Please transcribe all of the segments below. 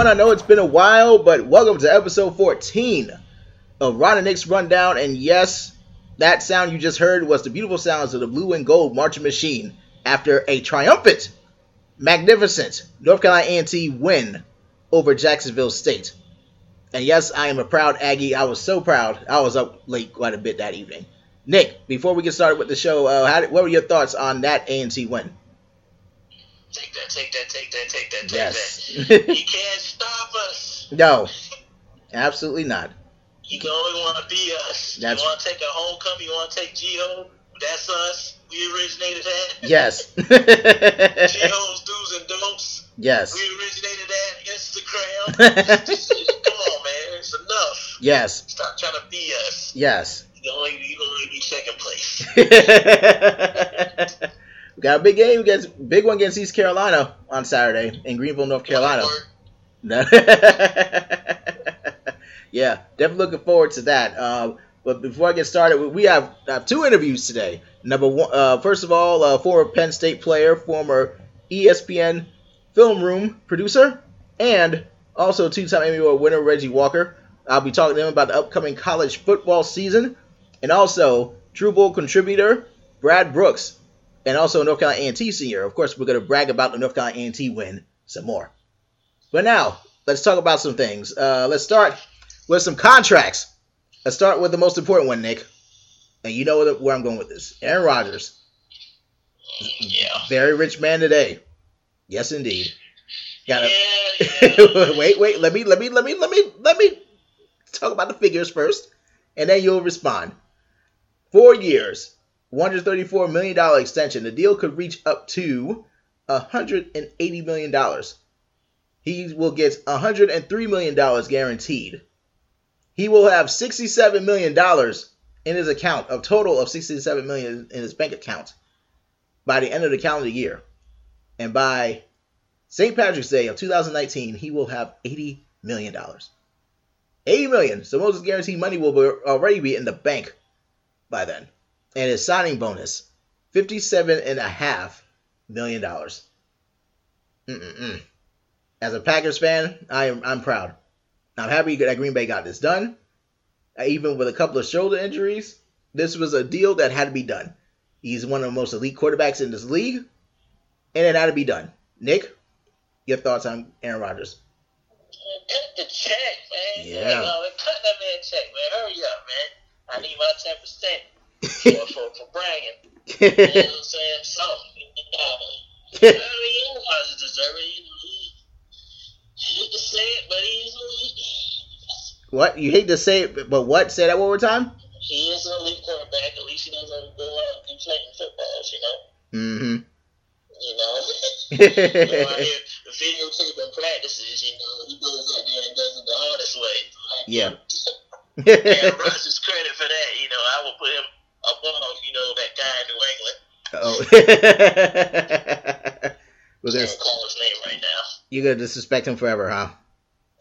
Everyone. I know it's been a while, but welcome to episode 14 of Ron and Nick's Rundown. And yes, that sound you just heard was the beautiful sounds of the blue and gold marching machine after a triumphant, magnificent North Carolina A&T win over Jacksonville State. And yes, I am a proud Aggie. I was so proud. I was up late quite a bit that evening. Nick, before we get started with the show, uh, what were your thoughts on that A&T win? Take that, take that, take that, take that, take Yes. that. You can't stop us. No, absolutely not. You can only want to be us. That's- You want to take a homecoming, you want to take G-Ho, that's us. We originated that. Yes. G-Ho's do's and don'ts. yes. We originated that. Instagram. Just- Come on, man. It's enough. yes. Stop trying to be us. Yes. You only, you only be second place. We got a big game against big one against East Carolina on Saturday in Greenville, North Carolina. yeah, definitely looking forward to that. Uh, but before I get started, we- we have, have two interviews today. Number one, uh, first of all, uh, former Penn State player, former ESPN film room producer, and also two-time Emmy Award winner Reggie Walker. I'll be talking to him about the upcoming college football season, and also True Bowl contributor Brad Brooks, and also North Carolina A&T senior. Of course, we're going to brag about the North Carolina A&T win some more. But now, let's talk about some things. Uh, let's start with some contracts. Let's start with the most important one, Nick. And you know where, I'm going with this. Aaron Rodgers, Yeah. very rich man today. Yes, indeed. Got Yeah, yeah. wait, wait. Let me, let me, let me, let me, let me talk about the figures first, and then you'll respond. Four years, $134 million extension. The deal could reach up to $180 million. He will get $103 million guaranteed. He will have $67 million in his account, a total of 67 million in his bank account by the end of the calendar year. And by St. Patrick's Day of 2019, he will have $80 million. 80 million. So his guaranteed money will be, already be in the bank by then. And his signing bonus, $57.5 million. Mm-mm-mm. As a Packers fan, I am I'm proud. I'm happy that Green Bay got this done. Uh, Even with a couple of shoulder injuries, this was a deal that had to be done. He's one of the most elite quarterbacks in this league, and it had to be done. Nick, your thoughts on Aaron Rodgers? Cut the check, man. Yeah. Cut that man check, man. Hurry up, man. I need my ten percent for, for for bragging. You know what I'm saying? Something. You know, it. You know, he, he hate to say it, but he's elite. what you hate to say it, but what? Say that one more time. He is an elite quarterback. At least he doesn't go out and play footballs. You know. Mm-hmm. You know. you know, I hear videotape practices. You know, he goes out there and does it the hardest way. Like, yeah. Aaron Rodgers credit for that. You know, I will put him above, you know, that guy in New England. oh. well, there's, can't call his name right now. you're gonna disrespect him forever, huh?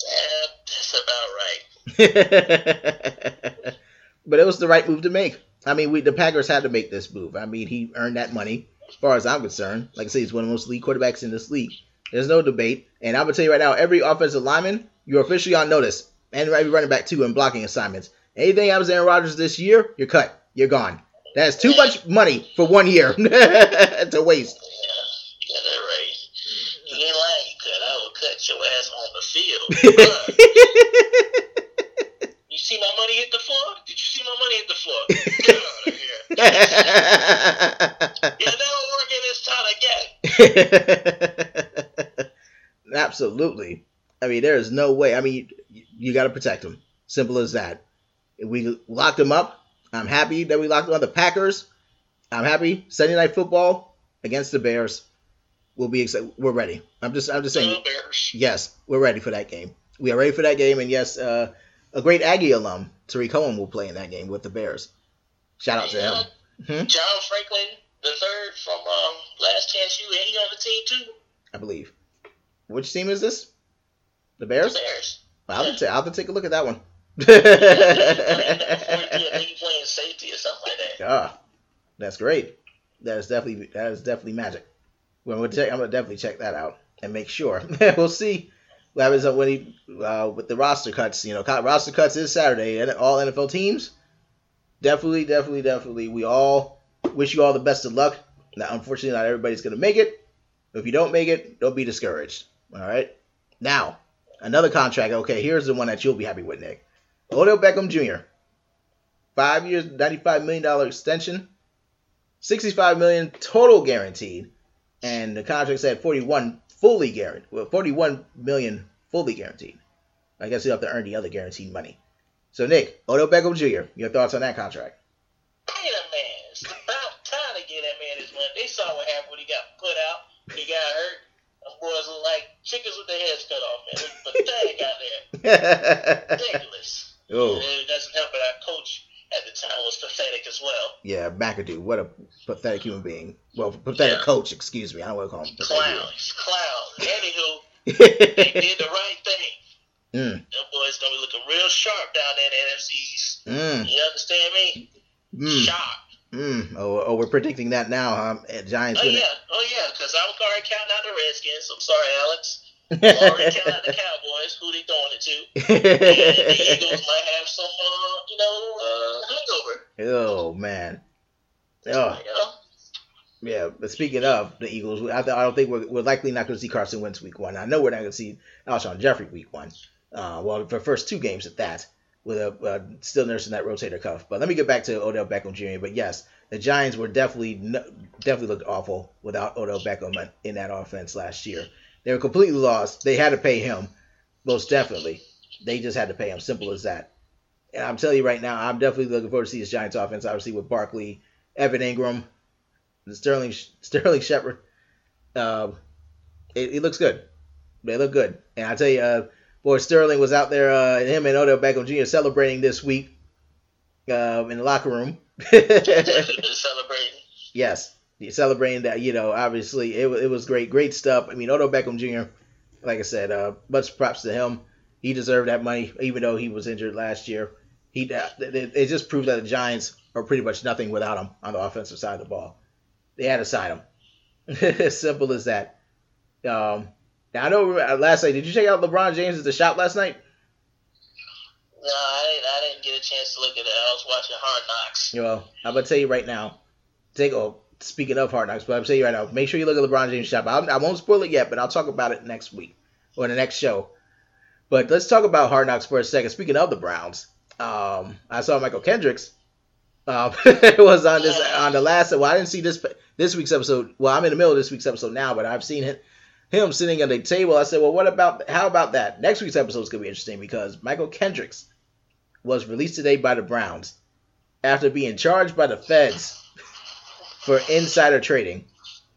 Yeah, that's about right. but it was the right move to make. I mean, we the Packers had to make this move. I mean, he earned that money. As far as I'm concerned, like I say, he's one of the most elite quarterbacks in this league. There's no debate. And I'm gonna tell you right now, every offensive lineman, you're officially on notice, and every running back too, in blocking assignments. Anything happens to Aaron Rodgers this year, you're cut. You're gone. That's too much money for one year to waste. Yeah, you got that right. You ain't lying, you cut. I will cut your ass on the field. You see my money hit the floor? Did you see my money hit the floor? Get out of here. You'll never work in this town again. Absolutely. I mean, there is no way. I mean, you, you got to protect them. Simple as that. We locked them up. I'm happy that we locked up. The Packers. I'm happy. Sunday night football against the Bears. We'll be excited. We're ready. I'm just. I'm just saying. Bears. Yes, we're ready for that game. We are ready for that game, and yes, uh, a great Aggie alum, Tarik Cohen, will play in that game with the Bears. Shout out to him. Hmm? John Franklin the third from um, Last Chance U, and he on the team too. I believe. Which team is this? The The Bears? Bears. I'll have, to, I'll have to take a look at that one. Playing safety or something like that. ah, that's great. That is definitely that is definitely magic. Well, we'll check, I'm gonna definitely check that out and make sure. we'll see. what happens when he uh, with the roster cuts. You know, roster cuts is Saturday, and all NFL teams. Definitely, definitely, definitely. We all wish you all the best of luck. Now, unfortunately, not everybody's gonna make it. If you don't make it, don't be discouraged. All right. Now, another contract. Okay, here's the one that you'll be happy with, Nick. Odell Beckham Jr. Five years, ninety-five million dollar extension, sixty-five million total guaranteed, and the contract said forty-one fully guaranteed. Well, forty-one million fully guaranteed. I guess you have to earn the other guaranteed money. So, Nick, Odell Beckham Jr. Your thoughts on that contract? Wait a minute. It's about time to get that man his money. They saw what happened when he got put out. He got hurt. Them boys look like chickens with their heads cut off, man. Look pathetic out there. Ridiculous. Oh. It doesn't help that our coach at the time was pathetic as well. Yeah, McAdoo, what a pathetic human being. Well, pathetic yeah. coach, excuse me. I don't want to call him clown. He's clown. Anywho, they did the right thing. Mm. Them boys gonna be looking real sharp down there in the NFC East. Mm. You understand me? Mm. Sharp. Mm. Oh, oh, we're predicting that now, huh? At Giants. Oh yeah, oh yeah, because I'm already counting out the Redskins. I'm sorry, Alex. Counting out the Cowboys. Who they throwing it to? and the Eagles might have some, uh, you know, uh, hangover. Oh man. Oh. Yeah, but speaking of the Eagles, I, I don't think we're, we're likely not going to see Carson Wentz week one. I know we're not going to see Alshon Jeffery week one. Uh, well, for the first two games at that with a uh, still nursing that rotator cuff. But let me get back to Odell Beckham Jr. But yes, the Giants were definitely definitely looked awful without Odell Beckham in that offense last year. They were completely lost. They had to pay him, most definitely. They just had to pay him. Simple as that. And I'm telling you right now, I'm definitely looking forward to see this Giants offense. Obviously with Barkley, Evan Engram, Sterling Sterling Shepard. Uh, it, it, looks good. They look good. And I tell you, uh, boy, Sterling was out there, uh, him and Odell Beckham Jr. celebrating this week uh, in the locker room. celebrating. Yes, celebrating that. You know, obviously it, it was great, great stuff. I mean, Odell Beckham Jr. Like I said, uh, much props to him. He deserved that money, even though he was injured last year. He uh, it, it just proves that the Giants are pretty much nothing without him on the offensive side of the ball. They had to sign him. as simple as that. Um, now, I know uh, last night. Did you check out LeBron James at the shop last night? No, I didn't, I didn't get a chance to look at it. I was watching Hard Knocks. Well, I'm gonna tell you right now. Take oh, speaking of Hard Knocks, but I'm saying right now. Make sure you look at LeBron James shop. I'll, I will not spoil it yet, but I'll talk about it next week or the next show. But let's talk about Hard Knocks for a second. Speaking of the Browns, um, I saw Mychal Kendricks. Um, was on this on the last. Well, I didn't see this this week's episode. Well, I'm in the middle of this week's episode now, but I've seen it him sitting at the table. I said, well, what about how about that? Next week's episode is gonna be interesting because Mychal Kendricks was released today by the Browns after being charged by the feds for insider trading,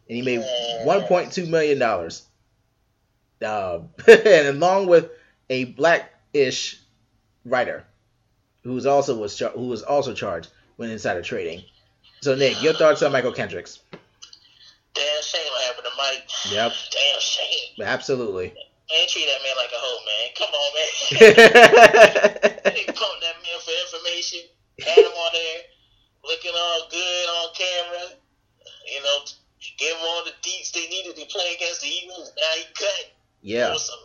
and he made 1.2 million dollars. Uh, and along with a black-ish writer who was also was char- who was also charged with insider trading. So Nick, your thoughts on Mychal Kendricks? Damn shame what happened to Mike. Yep. Damn shame. Absolutely. Man, treat that man like a hoe, man. Come on, man. they pump that man for information. Had him on there, looking all good on camera. You know, give him all the deets they needed to play against the Eagles. Now he cut. Yeah. It was some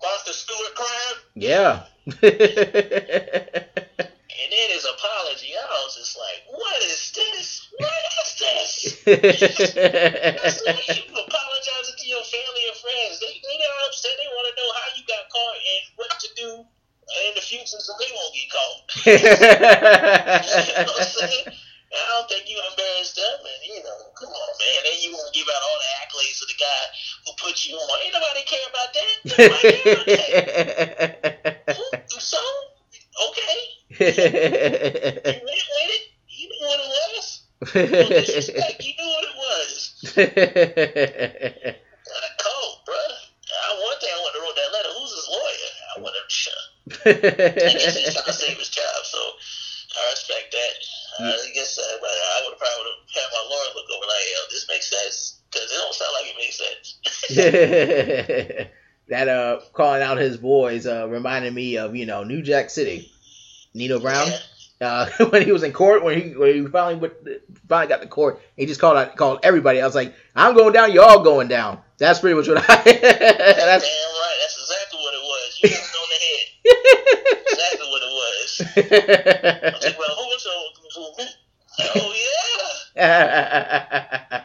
Martha Stewart crime. Yeah. And then his apology, I was just like, what is this? What is this? you apologizing to your family and friends. They, they got upset. They want to know how you got caught and what to do in the future so they won't get caught. you know what I'm saying? So, okay you went with it. You knew what it was. No disrespect. You knew what it was. uh, cold, bro. I one thing I want to wrote that letter. Who's his lawyer? I want to shut. he's trying to save his job, so I respect that. I guess, uh, but I would probably would have had my lawyer look over like, "Yo, this makes sense," because it don't sound like it makes sense. that uh, calling out his boys uh, reminded me of you know New Jack City Nino Brown. Uh, when he was in court, when he when he finally went, finally got to court, he just called out, called everybody. I was like, I'm going down, you're all going down. That's pretty much what I. that's damn right. That's exactly what it was. You got it on the head. exactly what it was. I was like, well, who was? Oh yeah.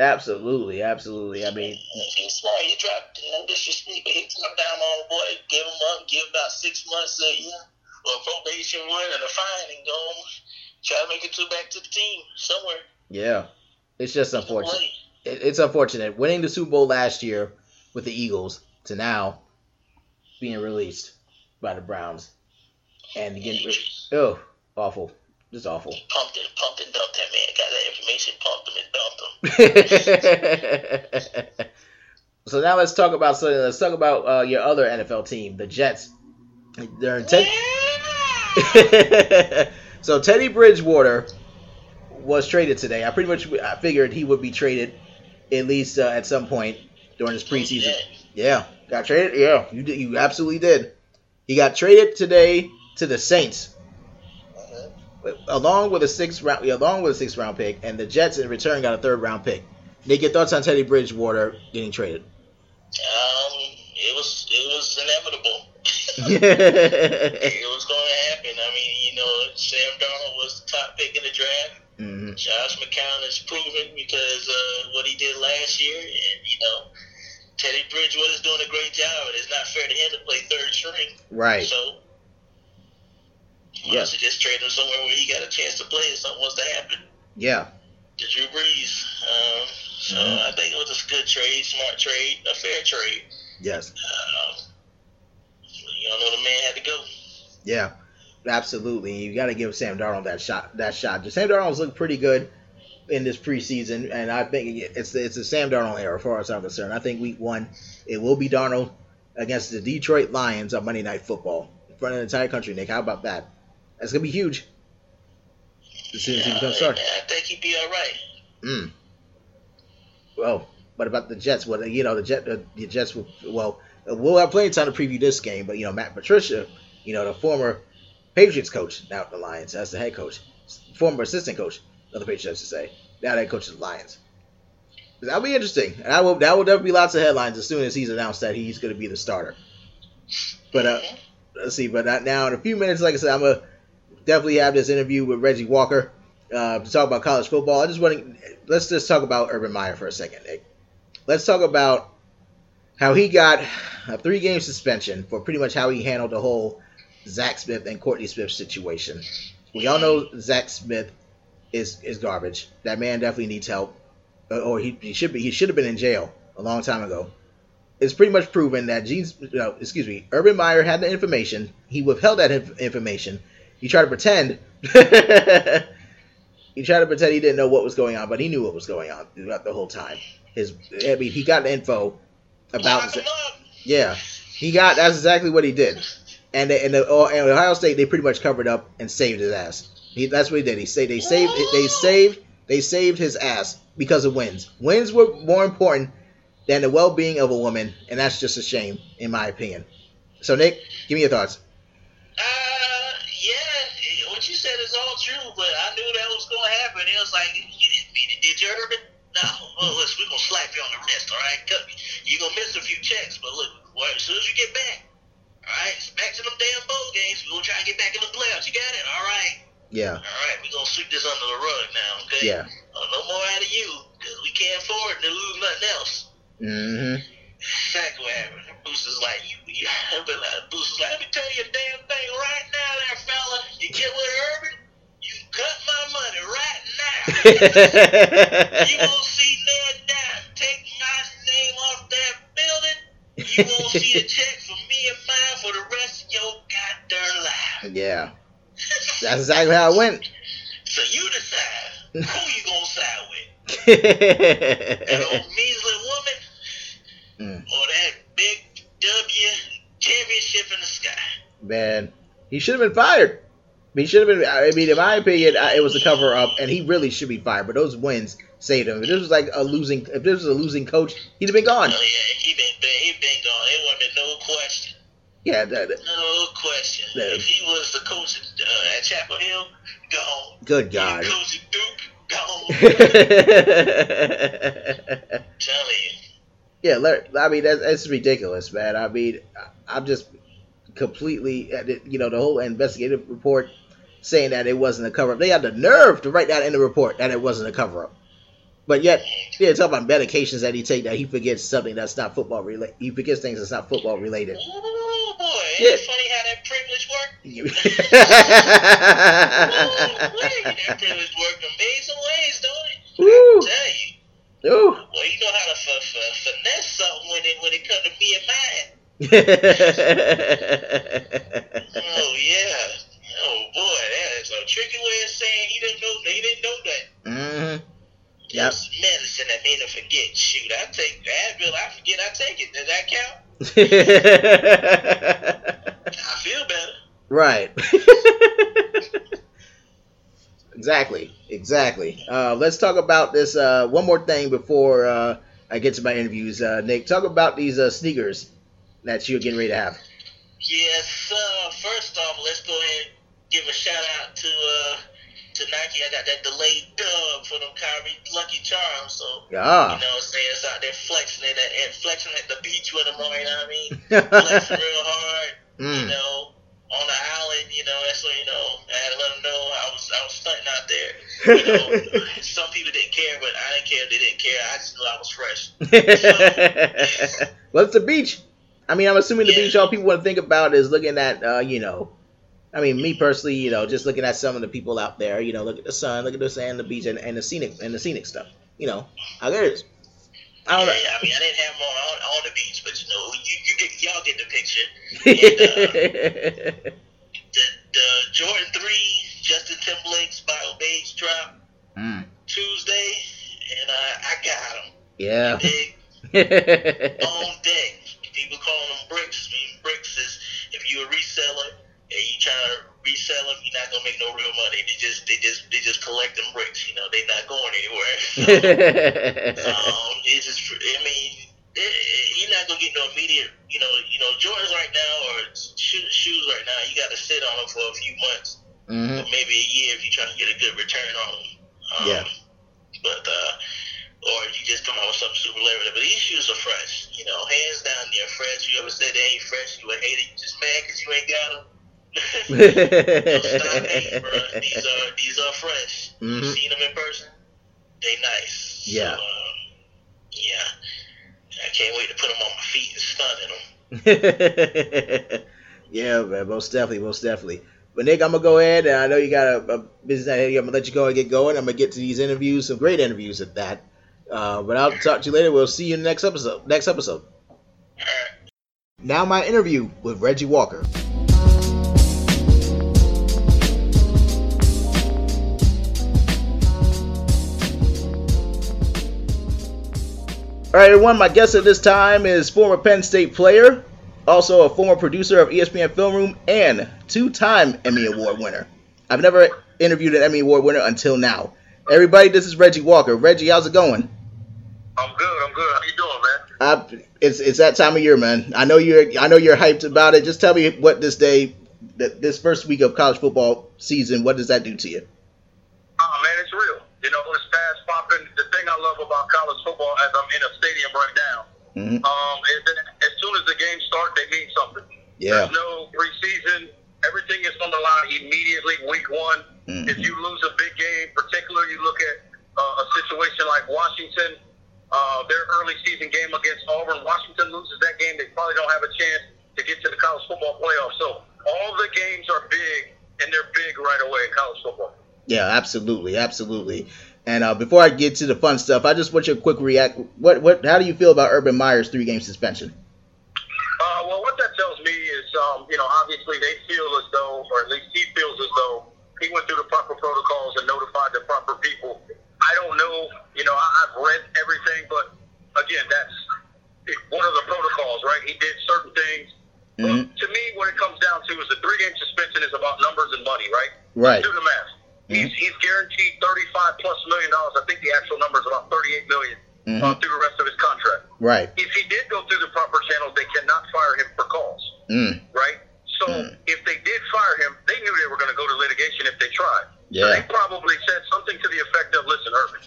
Absolutely, absolutely. I mean, he's smart. You drop no disrespect, but he drop down on boy, give him up, give about six months a year or probation one and a fine, and go try to make it to back to the team somewhere. Yeah, it's just unfortunate. It's unfortunate winning the Super Bowl last year with the Eagles to now being released by the Browns and getting oh awful, just awful. Pumped and pumped and dumped that man. Got that information, pumped him and so now let's talk about something. Let's talk about uh, your other NFL team, the Jets. They're ten- so Teddy Bridgewater was traded today. I pretty much I figured he would be traded at least uh, at some point during this preseason. Yeah, got traded. Yeah, you did. You absolutely did. He got traded today to the Saints. Along with a six round, along with a six round pick, and the Jets in return got a third round pick. Nick, your thoughts on Teddy Bridgewater getting traded? Um, it was it was inevitable. it was going to happen. I mean, you know, Sam Darnold was the top pick in the draft. Mm-hmm. Josh McCown is proven because uh, what he did last year, and you know, Teddy Bridgewater is doing a great job. It's not fair to him to play third string. Right. So, yes, just trade him somewhere where he got a chance to play if something was to happen. Yeah. The Drew Brees. Um, so mm-hmm. I think it was a good trade, smart trade, a fair trade. Yes. Um, you know, the man had to go. Yeah, absolutely. You got to give Sam Darnold that shot. That shot. Sam Darnold's looked pretty good in this preseason, and I think it's it's a Sam Darnold era, as far as I'm concerned. I think Week One, it will be Darnold against the Detroit Lions on Monday Night Football in front of the entire country. Nick, how about that? That's gonna be huge. As soon as he becomes starter, I think he'd be all right. Mm. Well, what about the Jets? Well, you know, the Jet, uh, the Jets will. Well, we'll have plenty of time to preview this game, but you know, Matt Patricia, you know, the former Patriots coach, now the Lions, as the head coach, former assistant coach of the Patriots, to say, now head coach of the Lions. That'll be interesting, and I will. That will definitely be lots of headlines as soon as he's announced that he's going to be the starter. But uh, let's see. But now in a few minutes, like I said, I'm gonna definitely have this interview with Reggie Walker uh, to talk about college football. I just want to let's just talk about Urban Meyer for a second, Nick. Let's talk about how he got a three game suspension for pretty much how he handled the whole Zach Smith and Courtney Smith situation. We all know Zach Smith is is garbage. That man definitely needs help, uh, or he, he should be he should have been in jail a long time ago. It's pretty much proven that Gene's, no, excuse me, Urban Meyer had the information. He withheld that inf- information. He tried to pretend. he tried to pretend he didn't know what was going on, but he knew what was going on throughout the whole time. His, I mean, he got info about. Yeah, he got. That's exactly what he did. And and, the, and Ohio State they pretty much covered up and saved his ass. He, that's what he did. He say they saved they saved they saved his ass because of wins. Wins were more important than the well being of a woman, and that's just a shame, in my opinion. So Nick, give me your thoughts. Uh, yeah, what you said is all true, but I knew that was going to happen. It was like you didn't mean it, did you, Urban? No, well, listen, we're gonna slap you on the wrist, all right? Cut You're gonna miss a few checks, but look, well, as soon as you get back, all right, it's back to them damn bowl games. We're gonna try and get back in the playoffs. You got it? All right. Yeah. All right, we're gonna sweep this under the rug now, okay? Yeah. Uh, no more out of you, because we can't afford to lose nothing else. Mm-hmm. Exactly what happened. Bruce is like, you, you, Bruce is like, let me tell you a damn thing right now there, fella. You get with Urban, you cut my money right now. you gonna see Ned down, take my name off that building. You won't see a check from me and mine for the rest of your goddamn life. Yeah. That's exactly how it went. So you decide who you gonna side with. that old measly woman mm. or that big W championship in the sky. Man, he should have been fired. He should have been. I mean, in my opinion, it was a cover up, and he really should be fired. But those wins saved him. If this was like a losing, if this was a losing coach, he'd have been gone. Oh yeah, he been, he been gone. It would have been no question. Yeah, that, that, no question. That, if he was the coach at, uh, at Chapel Hill, gone. Good God. Coach at Duke, gone. Tell you. Yeah, I mean that's, that's ridiculous, man. I mean, I'm just completely, uh, you know, the whole investigative report saying that it wasn't a cover up. They had the nerve to write that in the report that it wasn't a cover up. But yet, yeah, talk about medications that he take that he forgets something that's not football related. He forgets things that's not football related. Oh boy, yeah. funny how that privilege work? that privilege work amazing ways, don't it? Woo. I tell you. Ooh. Well, you know how to f- f- finesse something when it when it comes to me and mine. oh yeah. Yep. medicine that made him forget. Shoot, I take Advil. I forget. I take it. Does that count? I feel better. Right. exactly. Exactly. Uh, let's talk about this. Uh, one more thing before uh, I get to my interviews. Uh, Nick, talk about these uh, sneakers that you're getting ready to have. Yes. Uh, first off, let's go ahead and give a shout out to I got that delayed dub for them Kyrie Lucky Charms. So, yeah. you know what I'm saying? It's out there flexing it at, flexing at the beach with them, you know what I mean? flexing real hard, mm. you know, on the island, you know, that's what, you know, I had to let them know I was, I was stunting out there. You know, some people didn't care, but I didn't care if they didn't care. I just knew I was fresh. So, well, it's the beach. I mean, I'm assuming the yeah. beach all people want to think about is looking at, uh, you know, I mean, me personally, you know, just looking at some of the people out there, you know, look at the sun, look at the sand, the beach, and, and the scenic and the scenic stuff. You know, how good it is. I don't yeah, know. I mean, I didn't have them on, on, the beach, but you know, you, you get y'all get the picture. And, uh, the the Jordan Three, Justin Timberlake's Bio Beige drop mm. Tuesday, and uh, I got them. Yeah. Big, on deck. People calling them bricks. I mean, bricks is if you're a reseller and you trying to resell them, you're not gonna make no real money. They just they just they just collect them bricks. You know, they're not going anywhere. So, um, it's just I mean, it, you're not gonna get no immediate. You know, you know Jordans right now or shoes right now. You got to sit on them for a few months, mm-hmm. or maybe a year if you're trying to get a good return on them. Um, yeah. But uh, or you just come out with something super limited. But these shoes are fresh. You know, hands down, they're fresh. You ever said they ain't fresh? You would hate it. You just mad because you ain't got them these are these are fresh. Mm-hmm. You've seen them in person. They nice. Yeah. So, um, yeah. I can't wait to put them on my feet and stun them. yeah, man. Most definitely. Most definitely. But Nick, I'm gonna go ahead, and I know you got a, a business ahead. I'm gonna let you go and get going. I'm gonna get to these interviews, some great interviews at that. Uh, but I'll talk to you later. We'll see you in the next episode. Next episode. Now my interview with Reggie Walker. All right, everyone. My guest at this time is former Penn State player, also a former producer of ESPN Film Room, and two-time Emmy Award winner. I've never interviewed an Emmy Award winner until now. Everybody, this is Reggie Walker. Reggie, how's it going? I'm good. I'm good. How you doing, man? I, it's it's that time of year, man. I know you're I know you're hyped about it. Just tell me what this day, this first week of college football season, what does that do to you? Oh man, it's real. You know, it's fast popping. The thing I love about college football, as I'm in a stadium right now, mm-hmm. um, is that as soon as the games start, they mean something. Yeah. There's no preseason. Everything is on the line immediately. Week one. Mm-hmm. If you lose a big game, particularly you look at uh, a situation like Washington, uh, their early season game against Auburn. Washington loses that game, they probably don't have a chance to get to the college football playoff. So all the games are big, and they're big right away in college football. Yeah, absolutely, absolutely. And uh, before I get to the fun stuff, I just want your quick react. What, what, how do you feel about Urban Meyer's three-game suspension? Uh, well, what that tells me is, um, you know, obviously they feel as though, or at least he feels as though, he went through the proper protocols and notified the proper people. I don't know, you know, I, I've read everything, but again, that's one of the protocols, right? He did certain things. Mm-hmm. But to me, what it comes down to is the three-game suspension is about numbers and money, right? Right. Do the math. He's, he's guaranteed 35 plus million dollars. I think the actual number is about 38 million mm-hmm. uh, through the rest of his contract. Right. If he did go through the proper channels, they cannot fire him for calls. Mm. Right. So mm. if they did fire him, they knew they were going to go to litigation if they tried. Yeah. So they probably said something to the effect of, "Listen, Urban,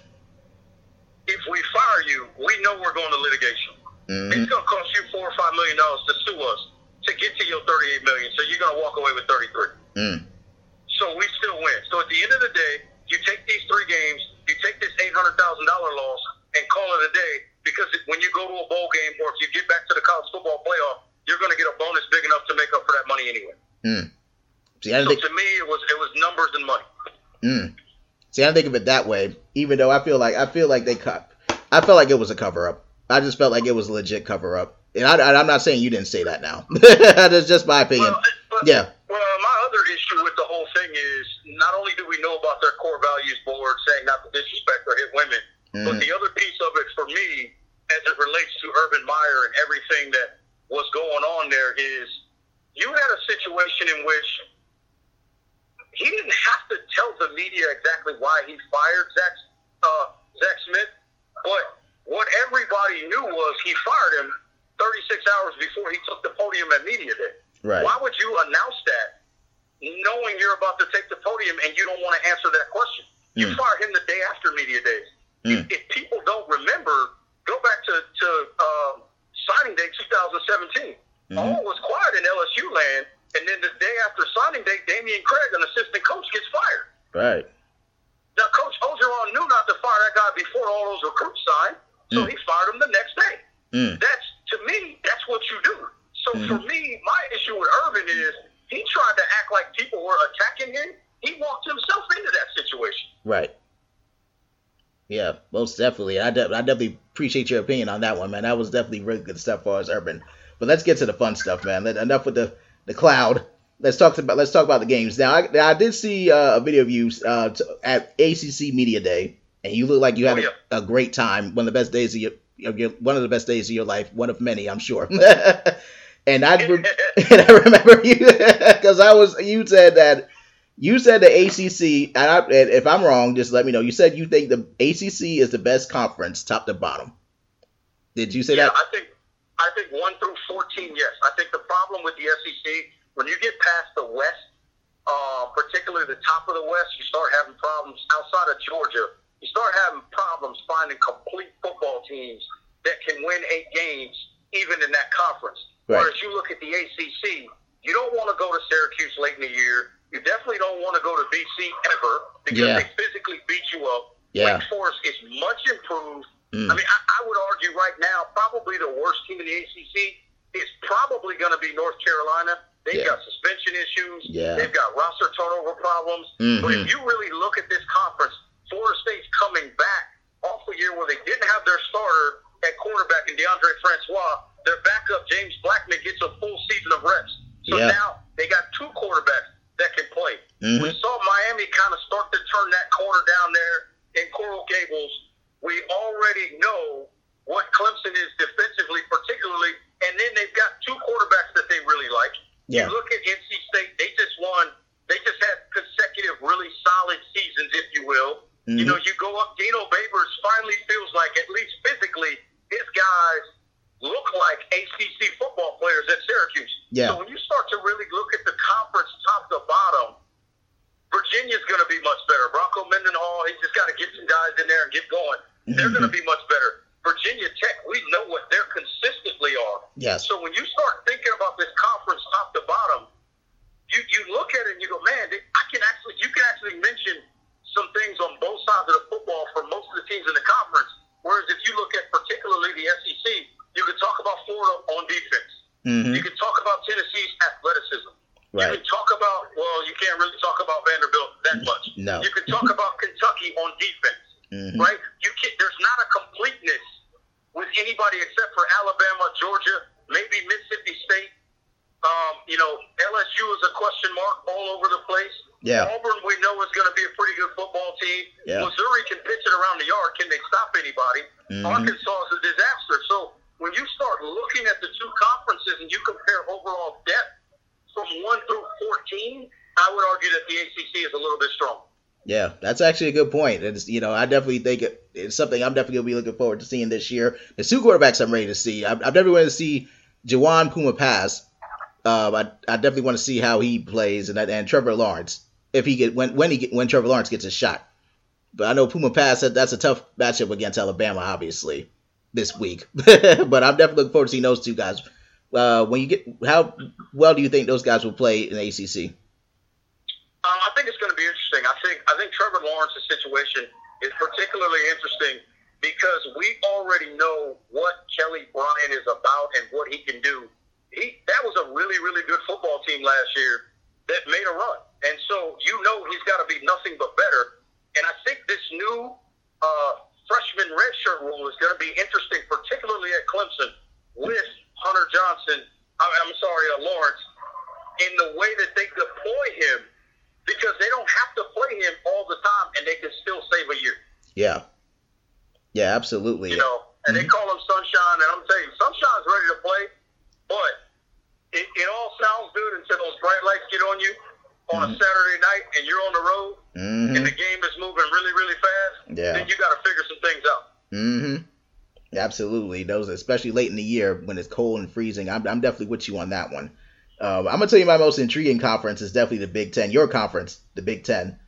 if we fire you, we know we're going to litigation. Mm-hmm. It's going to cost you four or five million dollars to sue us to get to your 38 million, so you're gonna walk away with 33. Mm. So we still win. So at the end of the day, you take these three games, you take this eight hundred thousand dollar loss, and call it a day. Because when you go to a bowl game, or if you get back to the college football playoff, you're going to get a bonus big enough to make up for that money anyway. Mm. See, I So think, to me, it was it was numbers and money. mm. See, I think of it that way. Even though I feel like I feel like they cut. I felt like it was a cover up. I just felt like it was a legit cover up. And I, I'm not saying you didn't say that now. That's just my opinion. Well, but, Yeah. Issue with the whole thing is not only do we know about their core values board saying not to disrespect or hit women, but Mm. the other piece of it for me, as it relates to Urban Meyer and everything that was going on there, is you had a situation in which he didn't have to tell the media exactly why he fired Zach, uh, Zach Smith, but what everybody knew was he fired him 36 hours before he took the podium at media day. Right. Why would you announce that knowing you're about to take the podium and you don't want to answer that question? You fire him the day after media days. Mm. If people don't remember, go back to, to um, signing day 2017. Mhm. All was quiet in LSU land, and then the day after signing day, Damian Craig, an assistant coach, gets fired. Right. Now, Coach Orgeron knew not to fire that guy before all those recruits signed, so Mm. he fired him the next day. Mm. That's to me, that's what you do. So Mhm. for me, my issue with Urban is he tried to act like people were attacking him. He walked himself into that situation. Right. Yeah, most definitely. I, de- I definitely appreciate your opinion on that one, man. That was definitely really good stuff for us, Urban. But let's get to the fun stuff, man. Let- Enough with the, the cloud. Let's talk about let's talk about the games. Now, I, I did see uh, a video of you uh, t- at ACC Media Day, and you look like you had Oh, yeah. a, a great time. One of the best days of your, of your one of the best days of your life. One of many, I'm sure. and I re- and I remember you because I was you said that you said the ACC and, I, and if I'm wrong, just let me know. You said you think the ACC is the best conference, top to bottom. Did you say yeah, that? I think I think one through fourteen, yes. I think the problem with the SEC when you get past the West, uh, particularly the top of the West, you start having problems outside of Georgia. You start having problems finding complete football teams that can win eight games, even in that conference. Right. Whereas you look at the ACC, you don't want to go to Syracuse late in the year. You definitely don't want to go to BC ever because Yeah. they physically beat you up. Yeah. Wake Forest is much improved. Mm. I mean, I, I would argue right now, probably the worst team in the ACC is probably going to be North Carolina. They've Yeah. got suspension issues. Yeah. They've got roster turnover problems. But Mhm. if you really look at this conference, Florida State's coming back off a year where they didn't have their starter at quarterback and Deondre Francois. Their backup, James Blackman, gets a full season of reps. So Yeah. now they got two quarterbacks that can play. Mhm. We saw Miami kind of start to turn that corner down there in Coral Gables. We already know what Clemson is defensively, particularly, and then they've got two quarterbacks that they really like. Yeah. You look at NC State; they just won. They just had consecutive, really solid seasons, if you will. You Mhm. know, you go up. Dino Babers finally feels like, at least physically, his guys look like ACC football players at Syracuse. Yeah. So when you start to really look at the conference top to bottom, Virginia's going to be much better. Bronco Mendenhall, he's just got to get some guys in there and get going. They're going to be much better. Virginia Tech, we know what they're consistently are. Yes. So when you start thinking about this conference top to bottom, you, you look at it and you go, man, I can actually you can actually mention some things on both sides of the football for most of the teams in the conference. Whereas if you look at particularly the SEC, you can talk about Florida on defense. Mhm. You can talk about Tennessee's athleticism. You can talk about well, you can't really talk about Vanderbilt that much. No. You can talk about Kentucky on defense Mhm. right? You can There's not a completeness with anybody except for Alabama, Georgia, maybe Mississippi State. Um, you know, LSU is a question mark all over the place. Yeah. Auburn, we know is going to be a pretty good football team. Yeah. Missouri can pitch it around the yard. Can they stop anybody? Mhm. Arkansas is a disaster. So when you start looking at the two conferences and you compare overall depth from one through fourteen, I would argue that the ACC is a little bit strong. Yeah, that's actually a good point. It's you know I definitely think it, it's something I'm definitely gonna be looking forward to seeing this year. The two quarterbacks I'm ready to see. I've, I've definitely wanted to see Jawon Puma Pass. Um, I, I definitely want to see how he plays and and Trevor Lawrence if he get when when he get, when Trevor Lawrence gets a shot. But I know Puma Pass that, that's a tough matchup against Alabama, obviously this week. but I'm definitely looking forward to seeing those two guys uh, when you get how well do you think those guys will play in ACC? Um, I think it's going to be interesting. I think I think Trevor Lawrence's situation is particularly interesting because we already know what Kelly Bryant is about and what he can do. He that was a really really good football team last year that made a run, and so you know he's got to be nothing but better. And I think this new uh, freshman redshirt rule is going to be interesting, particularly at Clemson with Hunter Johnson. I'm sorry, uh, Lawrence, in the way that they deploy him because they don't have to play him all the time and they can still save a year. Yeah. Yeah, absolutely. You know, and mm-hmm. they call him Sunshine, and I'm saying Sunshine's ready to play, but it, it all sounds good until those bright lights get on you on mm-hmm. a Saturday night and you're on the road mm-hmm. and the game is moving really, really fast. Yeah. Then you got to figure some things out. Mm-hmm. Absolutely. Those, especially late in the year when it's cold and freezing. I'm, I'm definitely with you on that one. Um, I'm gonna tell you my most intriguing conference is definitely the Big Ten. Your conference, the Big Ten,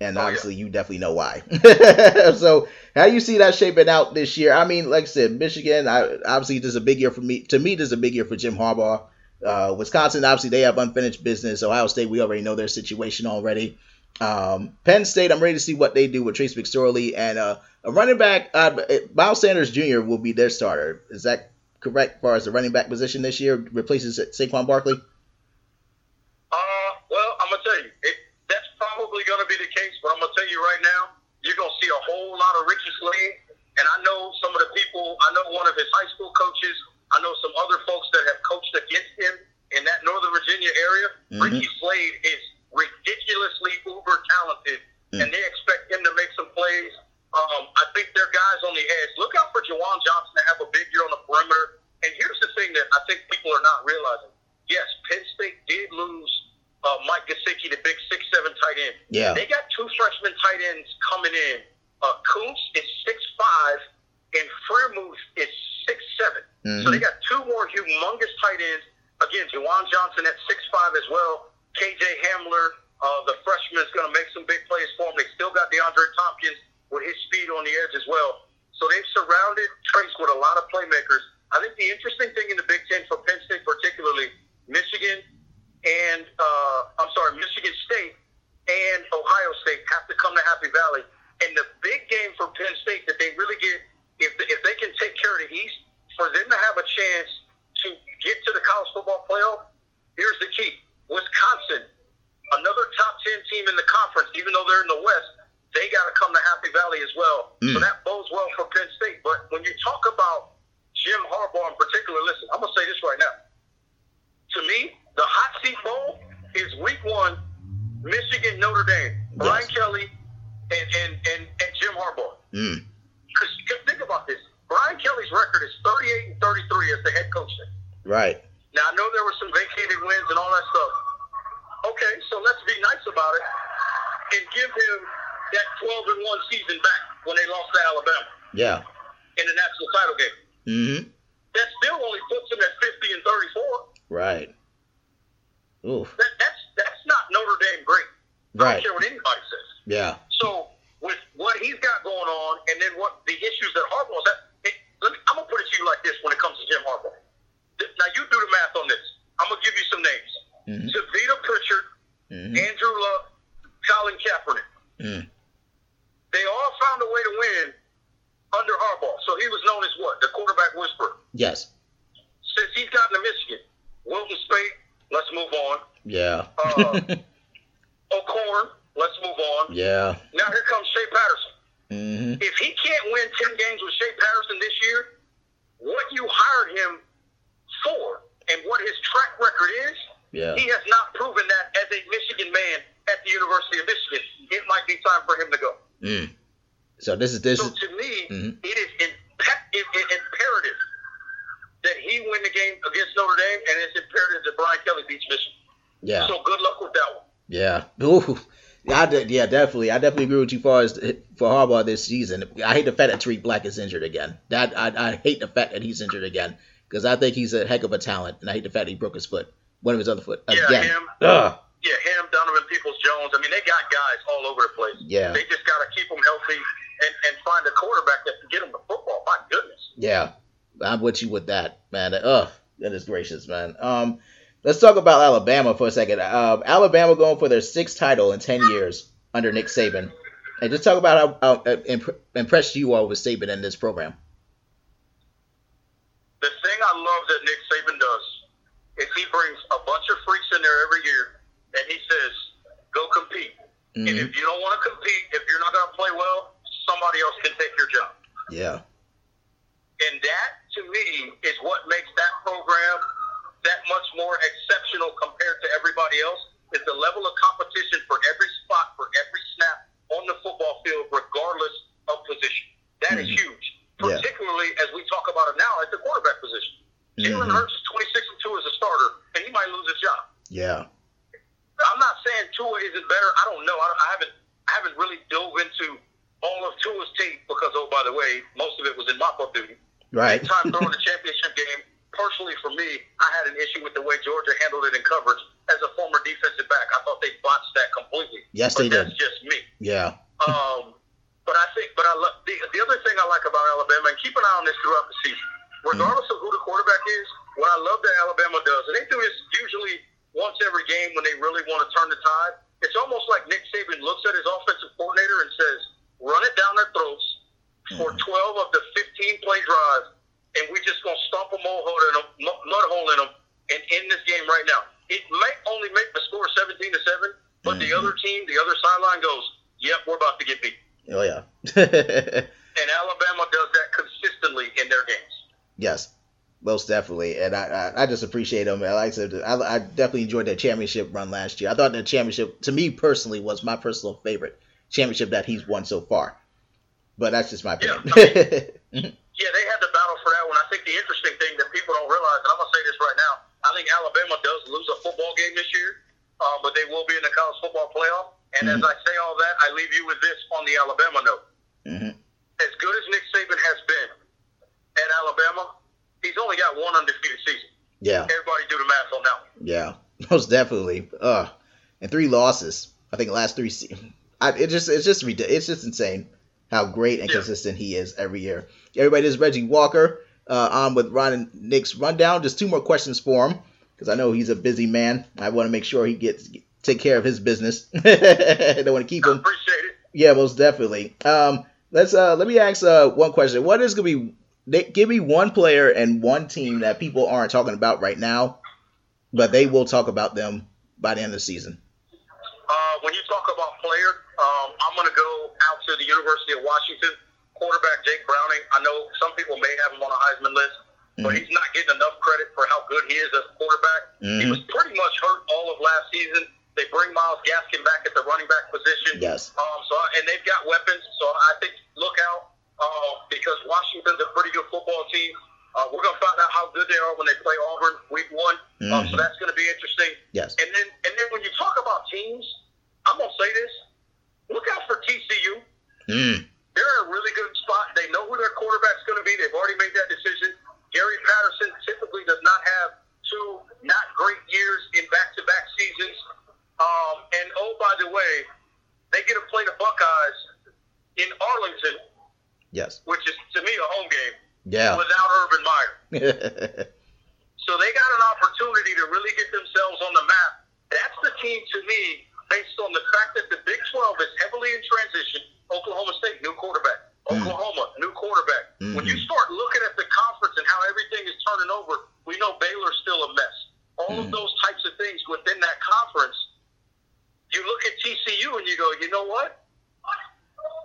and oh, obviously yeah. you definitely know why. so how do you see that shaping out this year? I mean, like I said, Michigan. I, obviously, this is a big year for me. To me, this is a big year for Jim Harbaugh. Uh, Wisconsin, obviously, they have unfinished business. Ohio State, we already know their situation already. Um, Penn State, I'm ready to see what they do with Trace McSorley and uh, a running back. Uh, Miles Sanders Jr. will be their starter. Is that correct as far as the running back position this year replaces Saquon Barkley? Uh, well, I'm gonna tell you, it, probably gonna be the case. But I'm gonna tell you right now, you're gonna see a whole lot of Ricky Slade, and I know some of the people. I know one of his high school coaches. I know some other folks that have coached against him in that Northern Virginia area. Mm-hmm. Ricky Slade is ridiculously uber talented, mm-hmm. and they expect him to make some plays. Um, I think they're guys on the edge. Look out for Juwan Johnson to have a big year on the perimeter. And here's the thing that I think people are not realizing. Yes, Penn State did lose uh, Mike Gesicki, the big six seven tight end. Yeah. They got two freshman tight ends coming in. Uh, Kuntz is six five, and Freiermuth is six seven. Mm-hmm. So they got two more humongous tight ends. Again, Juwan Johnson at six five as well. KJ Hamler, uh, the freshman, is going to make some big plays for them. They still got DeAndre Thompkins with his speed on the edge as well. So they've surrounded Trace with a lot of playmakers. I think the interesting thing in the Big Ten for Penn State, particularly Michigan and uh, I'm sorry, Michigan State and Ohio State have to come to Happy Valley. And the big game for Penn State that they really get, if if they can take care of the East, for them to have a chance to get to the college football playoff, here's the key: Wisconsin, another top ten team in the conference, even though they're in the West they got to come to Happy Valley as well. Mm. So that bodes well for Penn State. But when you talk about Jim Harbaugh in particular, listen, I'm going to say this right now. To me, the hot seat bowl is week one, Michigan, Notre Dame, yes. Brian Kelly, and, and, and, and Jim Harbaugh. Because mm. think about this. Brian Kelly's record is 38 and 33 as the head coach. Right. Now, I know there were some vacated wins and all that stuff. Okay, so let's be nice about it and give him that 12 and 1 season back when they lost to Alabama. Yeah. In the national title game. Mm-hmm. That still only puts them at 50 and 34. Right. Oof. That, that's that's not Notre Dame great. Right. I don't care what anybody says. Yeah. So with what he's got going on, and then what the issues that Harbaugh's at, it, let me, I'm gonna put it to you like this: when it comes to Jim Harbaugh. Now you do the math on this. I'm gonna give you some names: mm-hmm. Tavita Pritchard, mm-hmm. Andrew Luck, Colin Kaepernick. Mm. They all found a way to win under Harbaugh. So he was known as what? The quarterback whisperer. Yes. Since he's gotten to Michigan, Wilton Speight, let's move on. Yeah. uh, O'Korn, let's move on. Yeah. Now here comes Shea Patterson. Mm-hmm. If he can't win 10 games with Shea Patterson this year, what you hired him for and what his track record is, yeah. he has not proven that as a Michigan man at the University of Michigan. It might be time for him to go. Mm. So this is this. So to me, mm-hmm. it is imperative that he win the game against Notre Dame, and it's imperative that Brian Kelly beats Michigan. Yeah. So good luck with that one. Yeah. Ooh. I did, yeah, definitely. I definitely agree with you. Far as for Harbaugh this season, I hate the fact that Tarik Black is injured again. That I, I hate the fact that he's injured again because I think he's a heck of a talent, and I hate the fact that he broke his foot, one of his other foot again. Yeah, him. Ugh. Yeah, him, Donovan Peoples Jones. I mean, they got guys all over the place. Yeah. They just got to keep them healthy and, and find a quarterback that can get them the football. My goodness. Yeah. I'm with you with that, man. Ugh. Goodness gracious, man. Um, let's talk about Alabama for a second. Uh, Alabama going for their sixth title in ten years under Nick Saban, and just talk about how, how uh, imp- impressed you are with Saban in this program. The thing I love that Nick Saban does is he brings a bunch of freaks in there every year, and he says, "Go compete." Mm-hmm. And if you don't want to compete, if you're not going to play well, somebody else can take your job. Yeah. And that, to me, is what makes that program that much more exceptional compared to everybody else. Is the level of competition for every spot, for every snap on the football field, regardless of position. That mm-hmm. is huge. Particularly yeah. as we talk about it now at the quarterback position. Jalen mm-hmm. Hurts is 26 and 2 as a starter, and he might lose his job. Yeah. I'm not saying Tua isn't better. I don't know. I, I haven't I haven't really dove into all of Tua's tape because, oh, by the way, most of it was in mop-up duty. Right. time throwing the championship game. Personally, for me, I had an issue with the way Georgia handled it in coverage. As a former defensive back, I thought they botched that completely. Yes, but they that's did. just me. Yeah. um, but I think, but I love the, the other thing I like about Alabama, and keep an eye on this throughout the season. Regardless mm-hmm. of who the quarterback is, what I love that Alabama does, and they do this usually once every game when they really want to turn the tide. It's almost like Nick Saban looks at his offensive coordinator and says, "Run it down their throats for mm-hmm. 12 of the 15 play drive and we just gonna stomp a mud hole in them, mud hole in them, and end this game right now. It may only make the score 17 to seven, but mm-hmm. the other team, the other sideline goes, "Yep, we're about to get beat." Oh yeah. and Alabama does that consistently in their games. Yes. Most definitely, and I, I, I just appreciate them. Like I said, I, I definitely enjoyed that championship run last year. I thought that championship, to me personally, was my personal favorite championship that he's won so far. But that's just my opinion. Yeah, I mean, yeah, they had to battle for that one. I think the interesting thing that people don't realize, and I'm gonna say this right now, I think Alabama does lose a football game this year, um, but they will be in the college football playoff. And mm-hmm. as I say all that, I leave you with this on the Alabama note. Mm-hmm. As good as Nick Saban has been at Alabama, he's only got one undefeated season. Yeah. Everybody do the math on that one. Yeah, most definitely. Uh, and three losses. I think last three. I, it just it's just it's just insane how great and yeah. consistent he is every year. Everybody, this is Reggie Walker uh, on with Ron and Nick's rundown. Just two more questions for him because I know he's a busy man. I want to make sure he gets take care of his business. I don't want to keep him. I appreciate it. Yeah, most definitely. Um, let's uh, let me ask uh, one question. What is gonna be? Give me one player and one team that people aren't talking about right now, but they will talk about them by the end of the season. Uh, when you talk about player, um, I'm going to go out to the University of Washington quarterback Jake Browning. I know some people may have him on a Heisman list, mm-hmm. but he's not getting enough credit for how good he is as a quarterback. Mm-hmm. He was pretty much hurt all of last season. They bring Myles Gaskin back at the running back position. Yes. Um, so and they've got weapons. So I think look out uh, because Washington's a pretty good football team. Uh, we're going to find out how good they are when they play Auburn week one. Mm-hmm. Um, so that's going to be interesting. Yes. And then and then when you talk about teams, I'm going to say this: look out for TCU. Mm they're in a really good spot. They know who their quarterback's going to be. They've already made that decision. Gary Patterson typically does not have two not great years in back-to-back seasons. Um, and oh, by the way, they get to play the Buckeyes in Arlington. Yes. Which is to me a home game. Yeah. Without Urban Meyer. so they got an opportunity to really get themselves on the map. That's the team to me, based on the fact that the Big 12 is heavily in transition Oklahoma State, new quarterback. Mm. Oklahoma, new quarterback. Mm-hmm. When you start looking at the conference and how everything is turning over, we know Baylor's still a mess. All mm. of those types of things within that conference, you look at TCU and you go, you know what?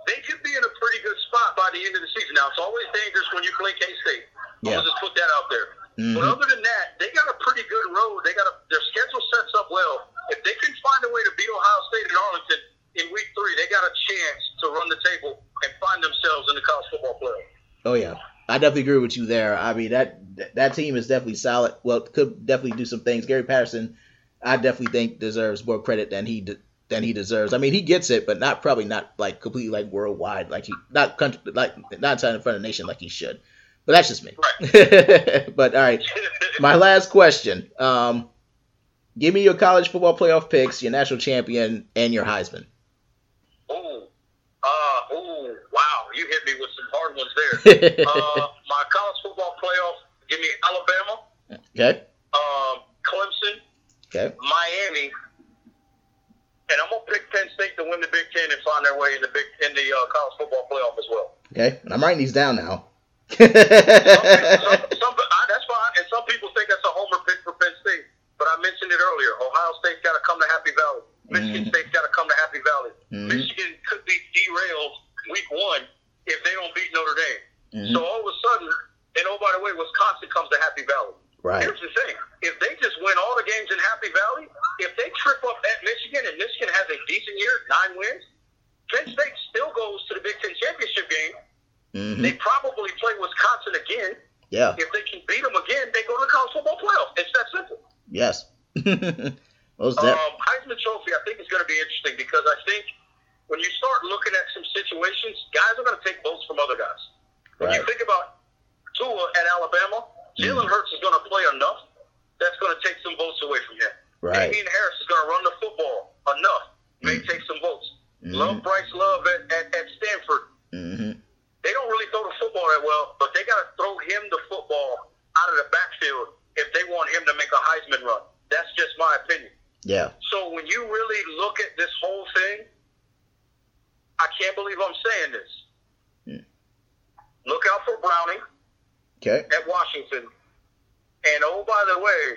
They could be in a pretty good spot by the end of the season. Now, it's always dangerous when you play K State. Yeah. I'll just put that out there. Mm-hmm. But other than that, they got a pretty good road. They got a, their schedule sets up well. If they can find a way to beat Ohio State and Arlington, in week three, they got a chance to run the table and find themselves in the college football playoff. Oh yeah, I definitely agree with you there. I mean that that team is definitely solid. Well, could definitely do some things. Gary Patterson, I definitely think deserves more credit than he de- than he deserves. I mean, he gets it, but not probably not like completely like worldwide, like he not country, like not in front of the nation like he should. But that's just me. Right. but all right, my last question. Um, give me your college football playoff picks, your national champion, and your Heisman. Oh, uh, oh, wow! You hit me with some hard ones there. uh, my college football playoff. Give me Alabama. Okay. Um, Clemson, Okay. Miami, and I'm gonna pick Penn State to win the Big Ten and find their way in the Big in the uh, college football playoff as well. Okay. And I'm writing these down now. some, some, I, that's fine, and some people think that's a homer pick for Penn State. But I mentioned it earlier. Ohio State's got to come to Happy Valley. Michigan Mhm. State's got to come to Happy Valley. Mhm. Michigan could be derailed week one if they don't beat Notre Dame. Mhm. So all of a sudden, and oh by the way, Wisconsin comes to Happy Valley. Right. Here's the thing: if they just win all the games in Happy Valley, if they trip up at Michigan and Michigan has a decent year, nine wins, Penn State still goes to the Big Ten championship game. hmm They probably play Wisconsin again. Yeah. If they can beat them again, they go to the college football playoff. It's that simple. Yes. Most Um, Heisman Trophy, I think, is going to be interesting because I think when you start looking at some situations, guys are going to take votes from other guys. When Right. you think about Tua at Alabama, Jalen Mhm. Hurts is going to play enough that's going to take some votes away from him. Right. Damien Harris is going to run the football enough, may Mhm. take some votes. Mhm. Love Bryce Love at, at, at Stanford. hmm They don't really throw the football that well, but they got to throw him the football out of the backfield if they want him to make a Heisman run. That's just my opinion. Yeah. So when you really look at this whole thing, I can't believe I'm saying this. Hmm. Look out for Browning Okay. at Washington. And oh, by the way,